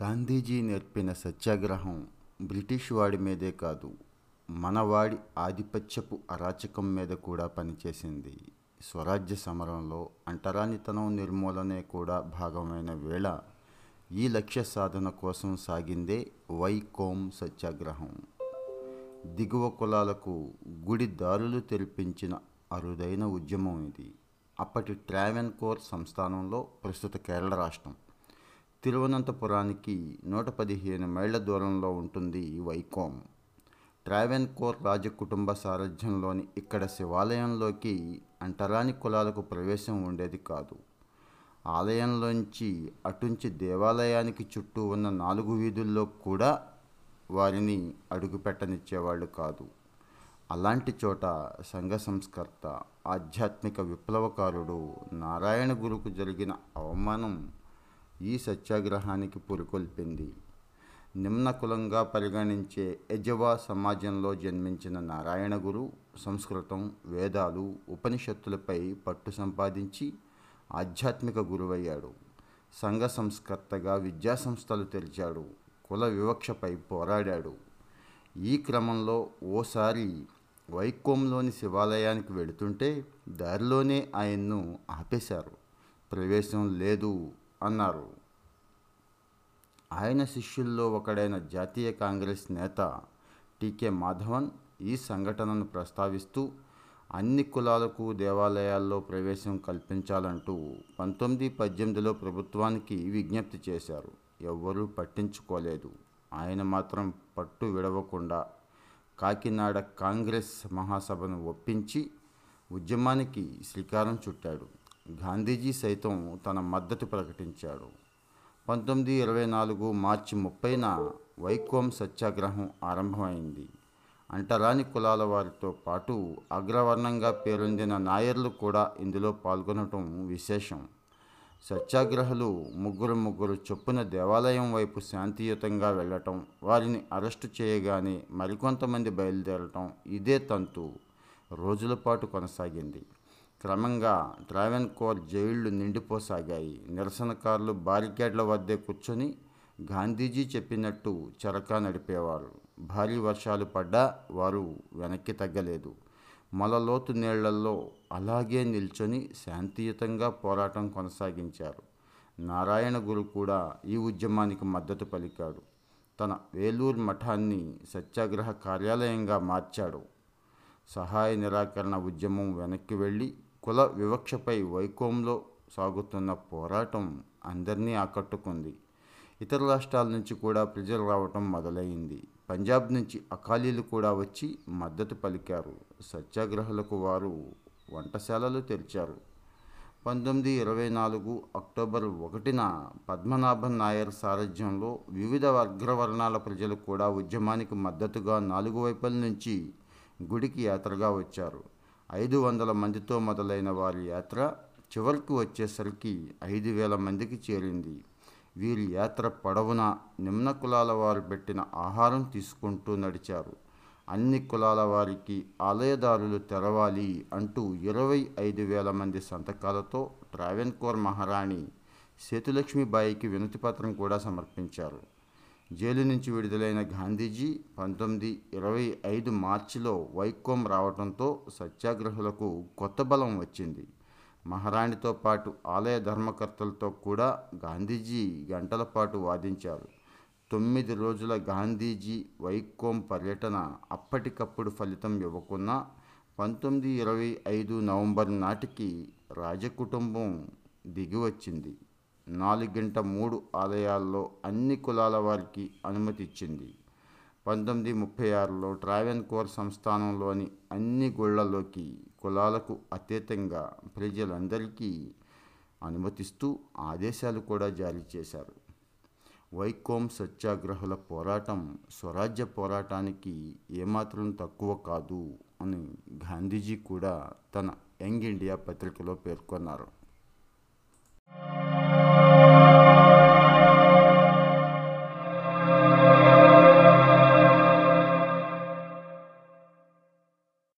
గాంధీజీ నేర్పిన సత్యాగ్రహం బ్రిటిష్ వాడి మీదే కాదు మనవాడి ఆధిపత్యపు అరాచకం మీద కూడా పనిచేసింది. స్వరాజ్య సమరంలో అంటరానితనం నిర్మూలనే కూడా భాగమైన వేళ ఈ లక్ష్య సాధన కోసం సాగిందే వైకోమ్ సత్యాగ్రహం. దిగువ కులాలకు గుడి దారులు తెరిపించిన అరుదైన ఉద్యమం ఇది. అప్పటి ట్రావెన్కోర్ సంస్థానంలో ప్రస్తుత కేరళ రాష్ట్రం. తిరువనంతపురానికి నూట పదిహేను మైళ్ళ దూరంలో ఉంటుంది వైకోమ్ ట్రావెన్కోర్ రాజకుటుంబ సారథ్యంలోని ఇక్కడ శివాలయంలోకి అంటరాని కులాలకు ప్రవేశం ఉండేది కాదు. ఆలయంలోంచి అటుంచి దేవాలయానికి చుట్టూ ఉన్న నాలుగు వీధుల్లో కూడా వారిని అడుగుపెట్టనిచ్చేవాళ్ళు కాదు. అలాంటి చోట సంఘ సంస్కర్త ఆధ్యాత్మిక విప్లవకారుడు నారాయణ గురుకు జరిగిన అవమానం ఈ సత్యాగ్రహానికి పురికొల్పింది. నిమ్న కులంగా పరిగణించే యజవా సమాజంలో జన్మించిన నారాయణ గురు సంస్కృతం వేదాలు ఉపనిషత్తులపై పట్టు సంపాదించి ఆధ్యాత్మిక గురువయ్యాడు. సంఘ సంస్కర్తగా విద్యాసంస్థలు తెరిచాడు. కుల వివక్షపై పోరాడాడు. ఈ క్రమంలో ఓసారి వైకోంలోని శివాలయానికి వెళుతుంటే దారిలోనే ఆయన్ను ఆపేశారు. ప్రవేశం లేదు. అన్నారు. ఆయన శిష్యుల్లో ఒకడైన జాతీయ కాంగ్రెస్ నేత టీకే మాధవన్ ఈ సంఘటనను ప్రస్తావిస్తూ అన్ని కులాలకు దేవాలయాల్లో ప్రవేశం కల్పించాలంటూ పంతొమ్మిది పద్దెనిమిదిలో ప్రభుత్వానికి విజ్ఞప్తి చేశారు. ఎవ్వరూ పట్టించుకోలేదు. ఆయన మాత్రం పట్టు విడవకుండా కాకినాడ కాంగ్రెస్ మహాసభను ఒప్పించి ఉద్యమానికి శ్రీకారం చుట్టాడు. గాంధీజీ సైతం తన మద్దతు ప్రకటించాడు. పంతొమ్మిది ఇరవై నాలుగు మార్చి ముప్పైన వైకోం సత్యాగ్రహం ఆరంభమైంది. అంటరాని కులాల వారితో పాటు అగ్రవర్ణంగా పేరొందిన నాయర్లు కూడా ఇందులో పాల్గొనటం విశేషం. సత్యాగ్రహులు ముగ్గురు ముగ్గురు చొప్పున దేవాలయం వైపు శాంతియుతంగా వెళ్ళటం వారిని అరెస్టు చేయగానే మరికొంతమంది బయలుదేరటం ఇదే తంతు రోజుల పాటు కొనసాగింది. క్రమంగా ట్రావెన్కోర్ జైళ్ళు నిండిపోసాగాయి. నిరసనకారులు బారికేడ్ల వద్దే కూర్చొని గాంధీజీ చెప్పినట్టు చరకా నడిపేవారు. భారీ వర్షాలు పడ్డా వారు వెనక్కి తగ్గలేదు. మలలోతు నీళ్ళలో అలాగే నిల్చొని శాంతియుతంగా పోరాటం కొనసాగించారు. నారాయణ గురు కూడా ఈ ఉద్యమానికి మద్దతు పలికాడు. తన వేలూరు మఠాన్ని సత్యాగ్రహ కార్యాలయంగా మార్చాడు. సహాయ నిరాకరణ ఉద్యమం వెనక్కి వెళ్ళి కుల వివక్షపై వైకోంలో సాగుతున్న పోరాటం అందరినీ ఆకట్టుకుంది. ఇతర రాష్ట్రాల నుంచి కూడా ప్రజలు రావటం మొదలైంది. పంజాబ్ నుంచి అకాలీలు కూడా వచ్చి మద్దతు పలికారు. సత్యాగ్రహులకు వారు వంటశాలలు తెరిచారు. పంతొమ్మిది ఇరవై నాలుగు అక్టోబర్ ఒకటిన పద్మనాభన్ నాయర్ సారథ్యంలో వివిధ అగ్రవర్ణాల ప్రజలు కూడా ఉద్యమానికి మద్దతుగా నాలుగు వైపుల నుంచి గుడికి యాత్రగా వచ్చారు. ఐదు వందల మందితో మొదలైన వారి యాత్ర చివరికి వచ్చేసరికి ఐదు వేల మందికి చేరింది. వీరి యాత్ర పొడవున నిమ్న కులాల వారు పెట్టిన ఆహారం తీసుకుంటూ నడిచారు. అన్ని కులాల వారికి ఆలయదారులు తెరవాలి అంటూ ఇరవై ఐదు వేల మంది సంతకాలతో ట్రావెన్కోర్ మహారాణి సేతులక్ష్మిబాయికి వినతిపత్రం కూడా సమర్పించారు. జైలు నుంచి విడుదలైన గాంధీజీ పంతొమ్మిది ఇరవై ఐదు మార్చిలో వైకోం రావడంతో సత్యాగ్రహులకు కొత్త బలం వచ్చింది. మహారాణితో పాటు ఆలయ ధర్మకర్తలతో కూడా గాంధీజీ గంటల పాటు వాదించారు. తొమ్మిది రోజుల గాంధీజీ వైకోం పర్యటన అప్పటికప్పుడు ఫలితం ఇవ్వకున్నా పంతొమ్మిది ఇరవై ఐదు నవంబర్ నాటికి రాజకుటుంబం దిగివచ్చింది నాలుగింట మూడు ఆలయాల్లో అన్ని కులాల వారికి అనుమతి ఇచ్చింది. పంతొమ్మిది ముప్పై ఆరులో ట్రావెన్కోర్ సంస్థానంలోని అన్ని గుళ్ళలోకి కులాలకు అతీతంగా ప్రజలందరికీ అనుమతిస్తూ ఆదేశాలు కూడా జారీ చేశారు. వైకోమ్ సత్యాగ్రహుల పోరాటం స్వరాజ్య పోరాటానికి ఏమాత్రం తక్కువ కాదు అని గాంధీజీ కూడా తన యంగ్ ఇండియా పత్రికలో పేర్కొన్నారు.